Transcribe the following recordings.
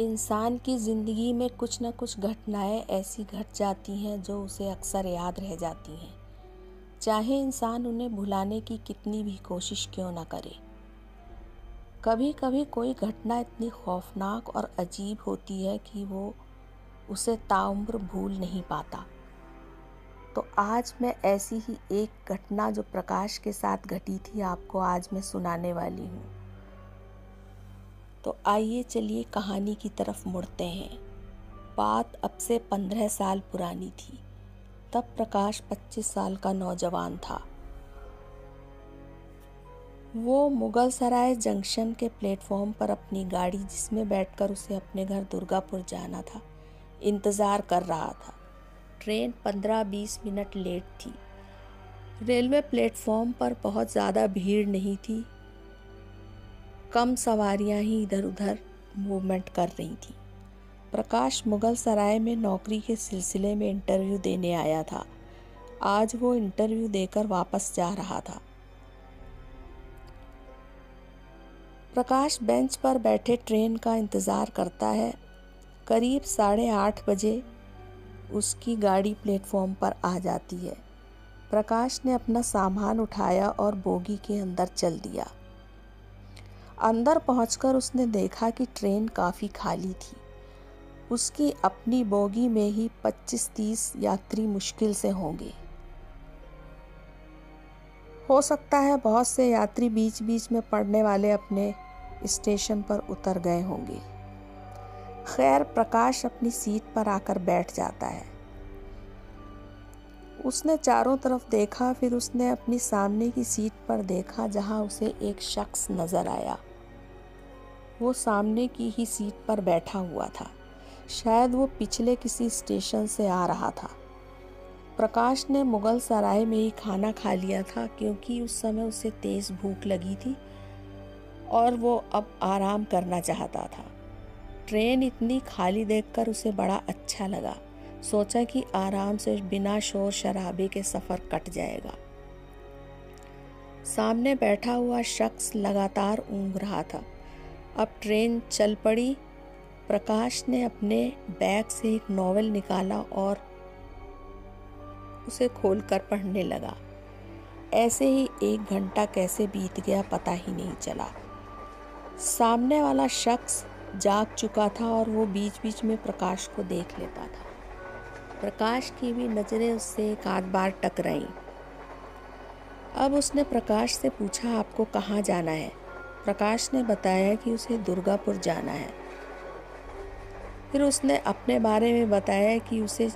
इंसान की ज़िंदगी में कुछ ना कुछ घटनाएँ ऐसी घट जाती हैं जो उसे अक्सर याद रह जाती हैं। चाहे इंसान उन्हें भुलाने की कितनी भी कोशिश क्यों ना करे। कभी कभी कोई घटना इतनी खौफनाक और अजीब होती है कि वो उसे ताउम्र भूल नहीं पाता। तो आज मैं ऐसी ही एक घटना जो प्रकाश के साथ घटी थी, आपको आज मैं सुनाने वाली हूँ। तो आइए चलिए कहानी की तरफ़ मुड़ते हैं। बात अब से पंद्रह साल पुरानी थी। तब प्रकाश पच्चीस साल का नौजवान था। वो मुगल सराय जंक्शन के प्लेटफॉर्म पर अपनी गाड़ी जिसमें बैठकर उसे अपने घर दुर्गापुर जाना था, इंतज़ार कर रहा था। ट्रेन पंद्रह बीस मिनट लेट थी। रेलवे प्लेटफॉर्म पर बहुत ज़्यादा भीड़ नहीं थी कम सवारियाँ ही इधर उधर मूवमेंट कर रही थी। प्रकाश मुगल सराय में नौकरी के सिलसिले में इंटरव्यू देने आया था। आज वो इंटरव्यू देकर वापस जा रहा था। प्रकाश बेंच पर बैठे ट्रेन का इंतज़ार करता है। करीब साढ़े आठ बजे उसकी गाड़ी प्लेटफॉर्म पर आ जाती है। प्रकाश ने अपना सामान उठाया और बोगी के अंदर चल दिया। अंदर पहुंचकर उसने देखा कि ट्रेन काफ़ी खाली थी। उसकी अपनी बोगी में ही 25-30 यात्री मुश्किल से होंगे। हो सकता है बहुत से यात्री बीच बीच में पड़ने वाले अपने स्टेशन पर उतर गए होंगे। खैर, प्रकाश अपनी सीट पर आकर बैठ जाता है। उसने चारों तरफ़ देखा, फिर उसने अपनी सामने की सीट पर देखा जहाँ उसे एक शख्स नज़र आया। वो सामने की ही सीट पर बैठा हुआ था। शायद वो पिछले किसी स्टेशन से आ रहा था। प्रकाश ने मुगल सराय में ही खाना खा लिया था, क्योंकि उस समय उसे तेज़ भूख लगी थी और वो अब आराम करना चाहता था। ट्रेन इतनी खाली देखकर उसे बड़ा अच्छा लगा। सोचा कि आराम से बिना शोर शराबे के सफ़र कट जाएगा। सामने बैठा हुआ शख्स लगातार ऊँग रहा था। अब ट्रेन चल पड़ी। प्रकाश ने अपने बैग से एक नॉवेल निकाला और उसे खोलकर पढ़ने लगा। ऐसे ही एक घंटा कैसे बीत गया पता ही नहीं चला। सामने वाला शख्स जाग चुका था और वो बीच बीच में प्रकाश को देख लेता था। प्रकाश की भी नज़रें उससे एक आध बार टकराई। अब उसने प्रकाश से पूछा, आपको कहाँ जाना है? प्रकाश ने बताया कि उसे दुर्गापुर जाना है। फिर उसने अपने बारे में बताया कि उसे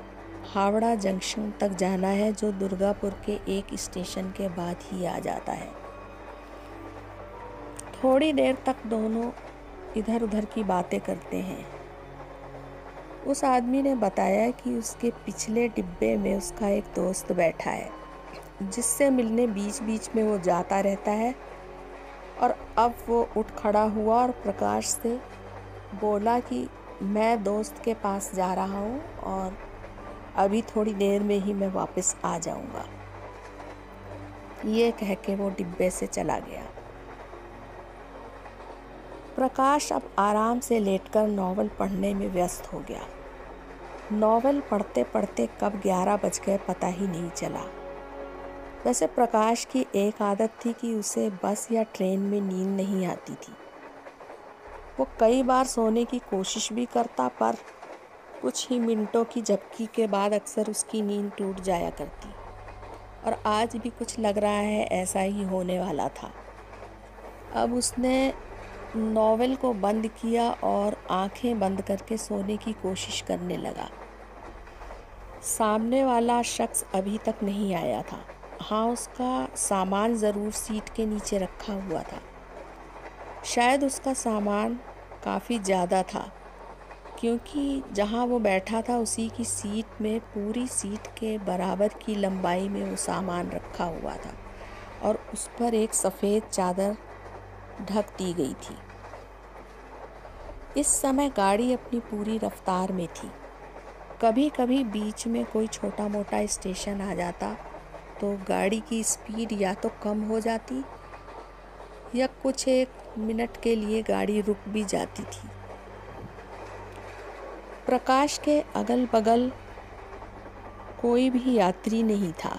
हावड़ा जंक्शन तक जाना है, जो दुर्गापुर के एक स्टेशन के बाद ही आ जाता है। थोड़ी देर तक दोनों इधर उधर की बातें करते हैं। उस आदमी ने बताया कि उसके पिछले डिब्बे में उसका एक दोस्त बैठा है, जिससे मिलने बीच बीच में वो जाता रहता है। और अब वो उठ खड़ा हुआ और प्रकाश से बोला कि मैं दोस्त के पास जा रहा हूँ और अभी थोड़ी देर में ही मैं वापस आ जाऊँगा। ये कह के वो डिब्बे से चला गया। प्रकाश अब आराम से लेटकर नावल पढ़ने में व्यस्त हो गया। नावल पढ़ते पढ़ते कब ग्यारह बज गए पता ही नहीं चला। वैसे प्रकाश की एक आदत थी कि उसे बस या ट्रेन में नींद नहीं आती थी। वो कई बार सोने की कोशिश भी करता, पर कुछ ही मिनटों की झपकी के बाद अक्सर उसकी नींद टूट जाया करती। और आज भी कुछ लग रहा है ऐसा ही होने वाला था। अब उसने नॉवेल को बंद किया और आँखें बंद करके सोने की कोशिश करने लगा। सामने वाला शख्स अभी तक नहीं आया था। हाँ उसका सामान ज़रूर सीट के नीचे रखा हुआ था। शायद उसका सामान काफ़ी ज़्यादा था, क्योंकि जहाँ वो बैठा था, उसी की सीट में, पूरी सीट के बराबर की लंबाई में वो सामान रखा हुआ था और उस पर एक सफ़ेद चादर ढक दी गई थी। इस समय गाड़ी अपनी पूरी रफ्तार में थी। कभी कभी बीच में कोई छोटा मोटा स्टेशन आ जाता तो गाड़ी की स्पीड या तो कम हो जाती, या कुछ एक मिनट के लिए गाड़ी रुक भी जाती थी। प्रकाश के अगल बगल कोई भी यात्री नहीं था।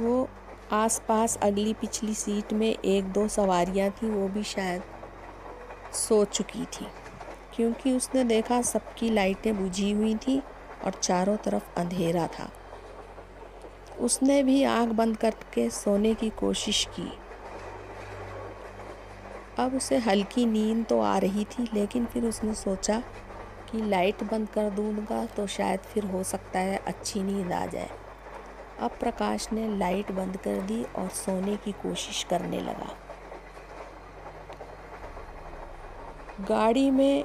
वो आसपास अगली पिछली सीट में एक दो सवारियाँ थी, वो भी शायद सो चुकी थी। क्योंकि उसने देखा सबकी लाइटें बुझी हुई थी और चारों तरफ़ अंधेरा था। उसने भी आँख बंद करके सोने की कोशिश की। अब उसे हल्की नींद तो आ रही थी, लेकिन फिर उसने सोचा कि लाइट बंद कर दूँगा तो शायद फिर हो सकता है अच्छी नींद आ जाए। अब प्रकाश ने लाइट बंद कर दी और सोने की कोशिश करने लगा। गाड़ी में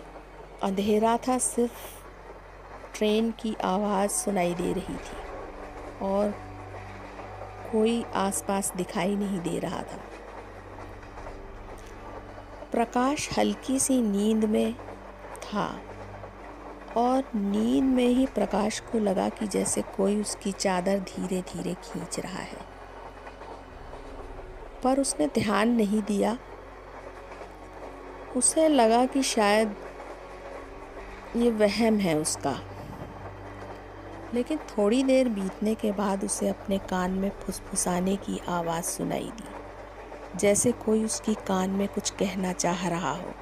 अंधेरा था, सिर्फ़ ट्रेन की आवाज़ सुनाई दे रही थी और कोई आसपास दिखाई नहीं दे रहा था। प्रकाश हल्की सी नींद में था और नींद में ही प्रकाश को लगा कि जैसे कोई उसकी चादर धीरे धीरे खींच रहा है। पर उसने ध्यान नहीं दिया। उसे लगा कि शायद ये वहम है उसका। लेकिन थोड़ी देर बीतने के बाद उसे अपने कान में फुसफुसाने की आवाज़ सुनाई दी, जैसे कोई उसकी कान में कुछ कहना चाह रहा हो।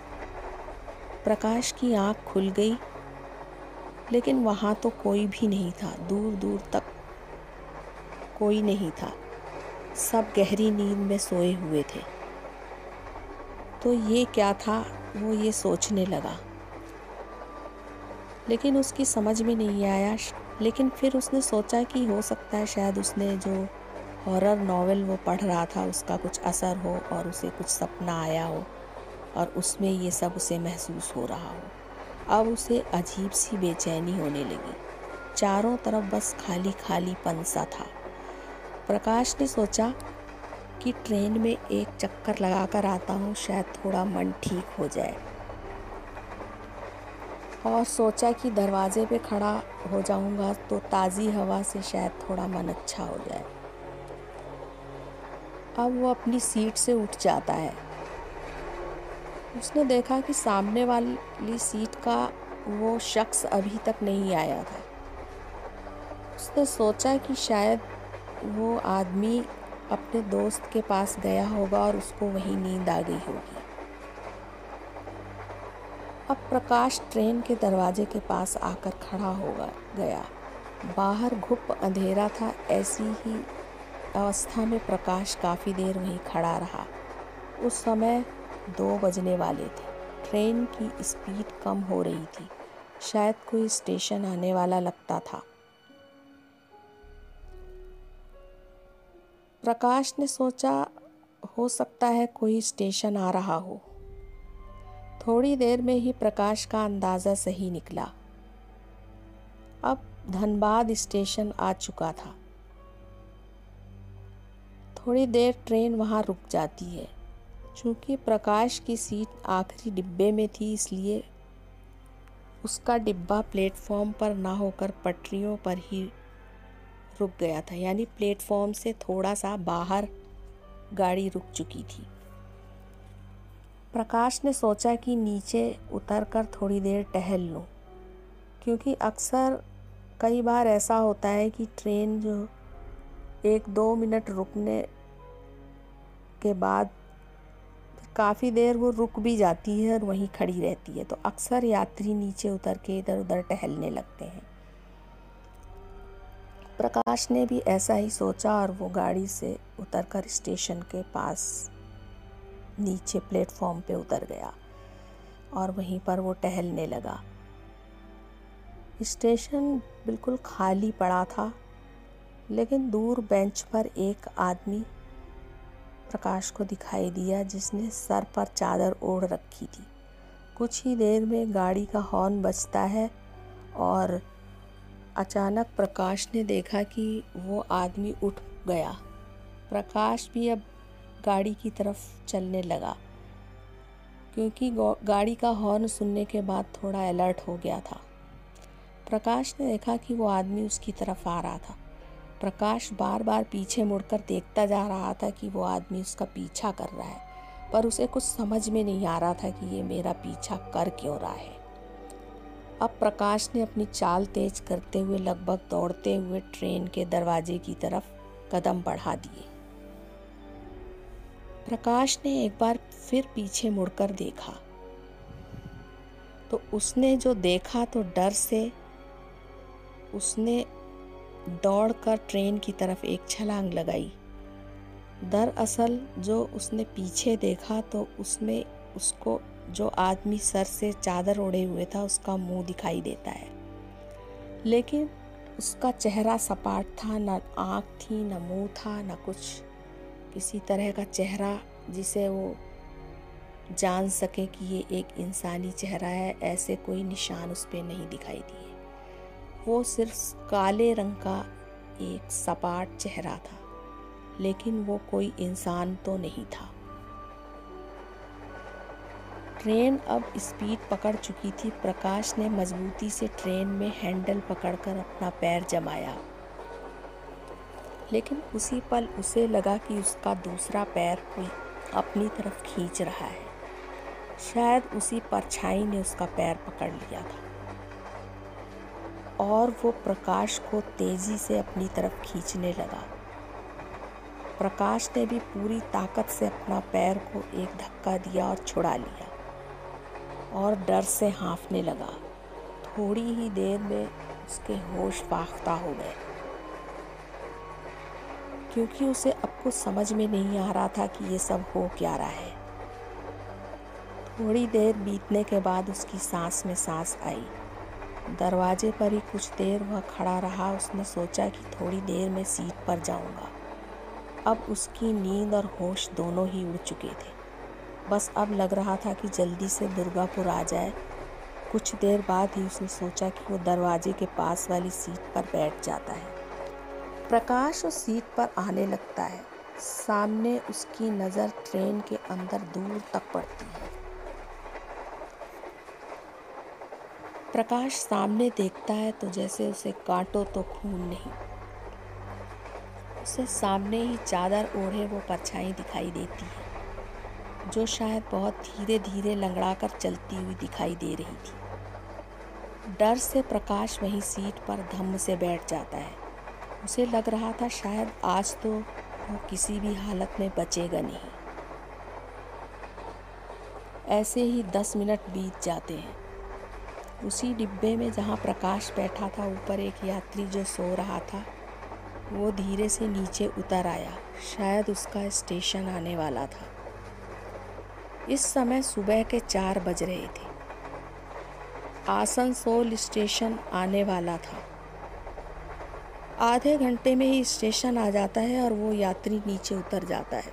प्रकाश की आँख खुल गई, लेकिन वहाँ तो कोई भी नहीं था दूर दूर तक कोई नहीं था। सब गहरी नींद में सोए हुए थे। तो ये क्या था, वो ये सोचने लगा। लेकिन उसकी समझ में नहीं आया। लेकिन फिर उसने सोचा कि हो सकता है शायद उसने जो हॉरर नावल वो पढ़ रहा था, उसका कुछ असर हो और उसे कुछ सपना आया हो और उसमें ये सब उसे महसूस हो रहा हो। अब उसे अजीब सी बेचैनी होने लगी। चारों तरफ़ बस खाली खाली पंसा था। प्रकाश ने सोचा कि ट्रेन में एक चक्कर लगा कर आता हूँ, शायद थोड़ा मन ठीक हो जाए। और सोचा कि दरवाजे पे खड़ा हो जाऊँगा तो ताज़ी हवा से शायद थोड़ा मन अच्छा हो जाए। अब वो अपनी सीट से उठ जाता है। उसने देखा कि सामने वाली सीट का वो शख्स अभी तक नहीं आया था। उसने सोचा कि शायद वो आदमी अपने दोस्त के पास गया होगा और उसको वहीं नींद आ गई होगी। अब प्रकाश ट्रेन के दरवाजे के पास आकर खड़ा हो गया। बाहर घुप अंधेरा था, ऐसी ही अवस्था में प्रकाश काफ़ी देर वहीं खड़ा रहा। उस समय दो बजने वाले थे। ट्रेन की स्पीड कम हो रही थी। शायद कोई स्टेशन आने वाला लगता था। प्रकाश ने सोचा, हो सकता है कोई स्टेशन आ रहा हो। थोड़ी देर में ही प्रकाश का अंदाज़ा सही निकला। अब धनबाद स्टेशन आ चुका था। थोड़ी देर ट्रेन वहाँ रुक जाती है। चूँकि प्रकाश की सीट आखिरी डिब्बे में थी, इसलिए उसका डिब्बा प्लेटफॉर्म पर ना होकर पटरियों पर ही रुक गया था। यानी प्लेटफॉर्म से थोड़ा सा बाहर गाड़ी रुक चुकी थी। प्रकाश ने सोचा कि नीचे उतर कर थोड़ी देर टहल लूँ, क्योंकि अक्सर कई बार ऐसा होता है कि ट्रेन जो एक दो मिनट रुकने के बाद काफ़ी देर वो रुक भी जाती है और वहीं खड़ी रहती है। तो अक्सर यात्री नीचे उतर के इधर उधर टहलने लगते हैं। प्रकाश ने भी ऐसा ही सोचा और वो गाड़ी से उतरकर स्टेशन के पास नीचे प्लेटफॉर्म पे उतर गया और वहीं पर वो टहलने लगा। स्टेशन बिल्कुल खाली पड़ा था, लेकिन दूर बेंच पर एक आदमी प्रकाश को दिखाई दिया जिसने सर पर चादर ओढ़ रखी थी। कुछ ही देर में गाड़ी का हॉर्न बजता है और अचानक प्रकाश ने देखा कि वो आदमी उठ गया। प्रकाश भी अब गाड़ी की तरफ़ चलने लगा। क्योंकि गाड़ी का हॉर्न सुनने के बाद थोड़ा अलर्ट हो गया था। प्रकाश ने देखा कि वो आदमी उसकी तरफ़ आ रहा था। प्रकाश बार बार पीछे मुड़कर देखता जा रहा था कि वो आदमी उसका पीछा कर रहा है। पर उसे कुछ समझ में नहीं आ रहा था कि ये मेरा पीछा कर क्यों रहा है। अब प्रकाश ने अपनी चाल तेज करते हुए लगभग दौड़ते हुए ट्रेन के दरवाजे की तरफ़ कदम बढ़ा दिए। प्रकाश ने एक बार फिर पीछे मुड़कर देखा। तो उसने जो देखा तो डर से उसने दौड़कर ट्रेन की तरफ़ एक छलांग लगाई। दरअसल जो उसने पीछे देखा तो उसमें उसको जो आदमी सर से चादर ओढ़े हुए था उसका मुँह दिखाई देता है। लेकिन उसका चेहरा सपाट था, न आँख थी, न मुँह था, न कुछ। किसी तरह का चेहरा जिसे वो जान सके कि ये एक इंसानी चेहरा है, ऐसे कोई निशान उस पर नहीं दिखाई दिए। वो सिर्फ़ काले रंग का एक सपाट चेहरा था, लेकिन वो कोई इंसान तो नहीं था। ट्रेन अब स्पीड पकड़ चुकी थी। प्रकाश ने मजबूती से ट्रेन में हैंडल पकड़कर अपना पैर जमाया। लेकिन उसी पल उसे लगा कि उसका दूसरा पैर कोई अपनी तरफ़ खींच रहा है। शायद उसी परछाई ने उसका पैर पकड़ लिया था। और वो प्रकाश को तेज़ी से अपनी तरफ़ खींचने लगा। प्रकाश ने भी पूरी ताकत से अपना पैर को एक धक्का दिया और छुड़ा लिया और डर से हाँफने लगा। थोड़ी ही देर में उसके होश फाख्ता हो गए। क्योंकि उसे अब कुछ समझ में नहीं आ रहा था कि ये सब हो क्या रहा है। थोड़ी देर बीतने के बाद उसकी सांस में सांस आई। दरवाजे पर ही कुछ देर वह खड़ा रहा, उसने सोचा कि थोड़ी देर में सीट पर जाऊँगा। अब उसकी नींद और होश दोनों ही उड़ चुके थे। बस अब लग रहा था कि जल्दी से दुर्गापुर आ जाए। कुछ देर बाद ही उसने सोचा कि वो दरवाजे के पास वाली सीट पर बैठ जाता है। प्रकाश उस सीट पर आने लगता है। सामने उसकी नज़र ट्रेन के अंदर दूर तक पड़ती है। प्रकाश सामने देखता है तो जैसे उसे काटो तो खून नहीं। उसे सामने ही चादर ओढ़े वो परछाई दिखाई देती है, जो शायद बहुत धीरे धीरे लंगड़ा कर चलती हुई दिखाई दे रही थी। डर से प्रकाश वहीं सीट पर धम्म से बैठ जाता है। उसे लग रहा था शायद आज तो वो किसी भी हालत में बचेगा नहीं। ऐसे ही दस मिनट बीत जाते हैं। उसी डिब्बे में जहाँ प्रकाश बैठा था, ऊपर एक यात्री जो सो रहा था, वो धीरे से नीचे उतर आया। शायद उसका स्टेशन आने वाला था। इस समय सुबह के चार बज रहे थे। आसनसोल स्टेशन आने वाला था। आधे घंटे में ही स्टेशन आ जाता है और वो यात्री नीचे उतर जाता है।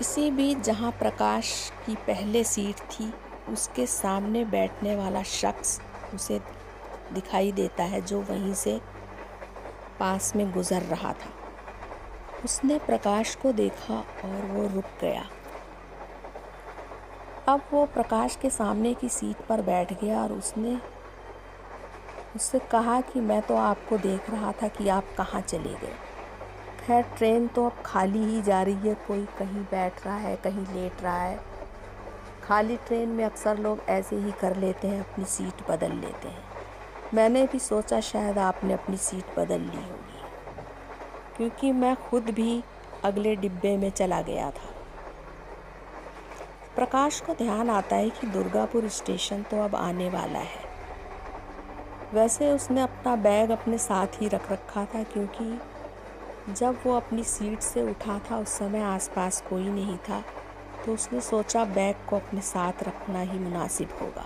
इसी बीच जहाँ प्रकाश की पहले सीट थी, उसके सामने बैठने वाला शख्स उसे दिखाई देता है जो वहीं से पास में गुजर रहा था। उसने प्रकाश को देखा और वो रुक गया। अब वो प्रकाश के सामने की सीट पर बैठ गया और उसने उससे कहा कि मैं तो आपको देख रहा था कि आप कहाँ चले गए। खैर, ट्रेन तो अब खाली ही जा रही है। कोई कहीं बैठ रहा है, कहीं लेट रहा है। खाली ट्रेन में अक्सर लोग ऐसे ही कर लेते हैं, अपनी सीट बदल लेते हैं। मैंने भी सोचा शायद आपने अपनी सीट बदल ली होगी। क्योंकि मैं खुद भी अगले डिब्बे में चला गया था। प्रकाश को ध्यान आता है कि दुर्गापुर स्टेशन तो अब आने वाला है। वैसे उसने अपना बैग अपने साथ ही रख रखा था क्योंकि जब वो अपनी सीट से उठा था, उस समय आसपास कोई नहीं था तो उसने सोचा बैग को अपने साथ रखना ही मुनासिब होगा।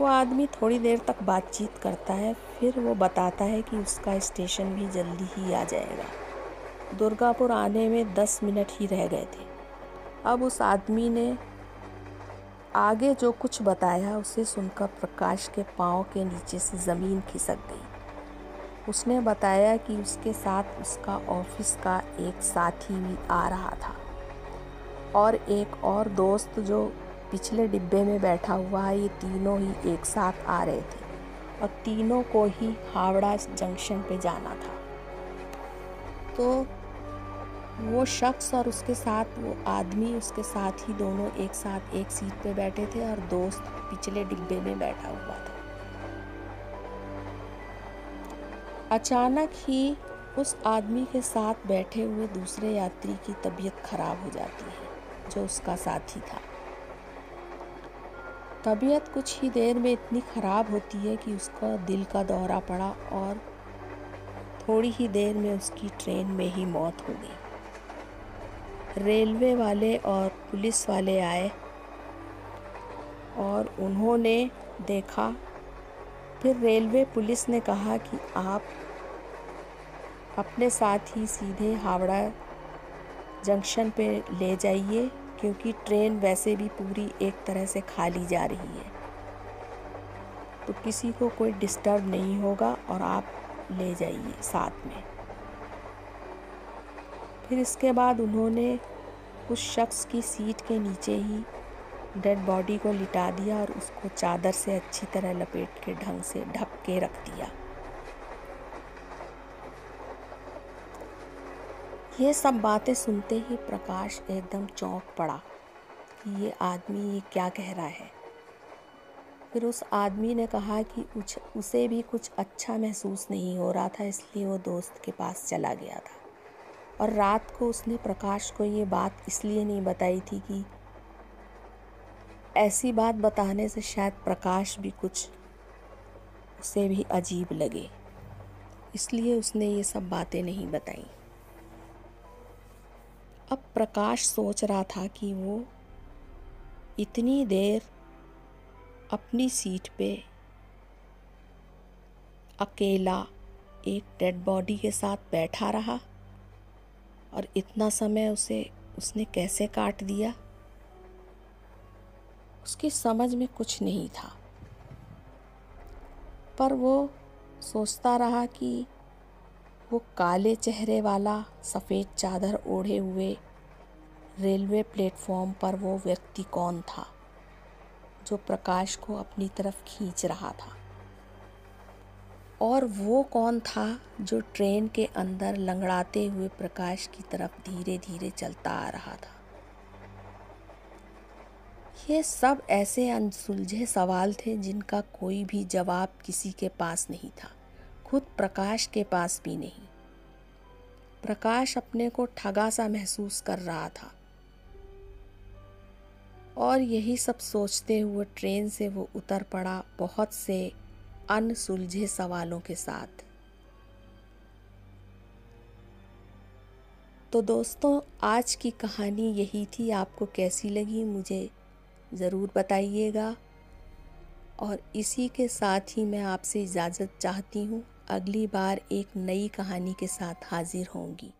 वो आदमी थोड़ी देर तक बातचीत करता है, फिर वो बताता है कि उसका स्टेशन भी जल्दी ही आ जाएगा। दुर्गापुर आने में दस मिनट ही रह गए थे। अब उस आदमी ने आगे जो कुछ बताया, उसे सुनकर प्रकाश के पाँव के नीचे से ज़मीन खिसक गई। उसने बताया कि उसके साथ उसका ऑफ़िस का एक साथी भी आ रहा था और एक और दोस्त जो पिछले डिब्बे में बैठा हुआ है, ये तीनों ही एक साथ आ रहे थे और तीनों को ही हावड़ा जंक्शन पे जाना था। तो वो शख्स और उसके साथ, वो आदमी उसके साथ ही दोनों एक साथ एक सीट पे बैठे थे और दोस्त पिछले डिब्बे में बैठा हुआ था। अचानक ही उस आदमी के साथ बैठे हुए दूसरे यात्री की तबीयत खराब हो जाती है, जो उसका साथी था। तबीयत कुछ ही देर में इतनी ख़राब होती है कि उसका दिल का दौरा पड़ा और थोड़ी ही देर में उसकी ट्रेन में ही मौत हो गई। रेलवे वाले और पुलिस वाले आए और उन्होंने देखा। फिर रेलवे पुलिस ने कहा कि आप अपने साथ ही सीधे हावड़ा जंक्शन पे ले जाइए, क्योंकि ट्रेन वैसे भी पूरी एक तरह से खाली जा रही है। तो किसी को कोई डिस्टर्ब नहीं होगा और आप ले जाइए साथ में। फिर इसके बाद उन्होंने उस शख्स की सीट के नीचे ही डेड बॉडी को लिटा दिया और उसको चादर से अच्छी तरह लपेट के ढंग से ढक के रख दिया। ये सब बातें सुनते ही प्रकाश एकदम चौंक पड़ा कि ये आदमी ये क्या कह रहा है। फिर उस आदमी ने कहा कि उसे भी कुछ अच्छा महसूस नहीं हो रहा था, इसलिए वो दोस्त के पास चला गया था। और रात को उसने प्रकाश को ये बात इसलिए नहीं बताई थी कि ऐसी बात बताने से शायद प्रकाश भी कुछ उसे भी अजीब लगे। इसलिए उसने ये सब बातें नहीं बताई। अब प्रकाश सोच रहा था कि वो इतनी देर अपनी सीट पे अकेला एक डेड बॉडी के साथ बैठा रहा। और इतना समय उसे, उसने कैसे काट दिया? उसकी समझ में कुछ नहीं था। पर वो सोचता रहा कि वो काले चेहरे वाला सफ़ेद चादर ओढ़े हुए रेलवे प्लेटफॉर्म पर वो व्यक्ति कौन था, जो प्रकाश को अपनी तरफ़ खींच रहा था। और वो कौन था जो ट्रेन के अंदर लंगड़ाते हुए प्रकाश की तरफ़ धीरे धीरे चलता आ रहा था? ये सब ऐसे अनसुलझे सवाल थे जिनका कोई भी जवाब किसी के पास नहीं था। खुद प्रकाश के पास भी नहीं। प्रकाश अपने को ठगा सा महसूस कर रहा था। और यही सब सोचते हुए ट्रेन से वो उतर पड़ा बहुत से अनसुलझे सवालों के साथ। तो दोस्तों, आज की कहानी यही थी। आपको कैसी लगी मुझे ज़रूर बताइएगा। और इसी के साथ ही मैं आपसे इजाज़त चाहती हूँ। अगली बार एक नई कहानी के साथ हाजिर होंगी।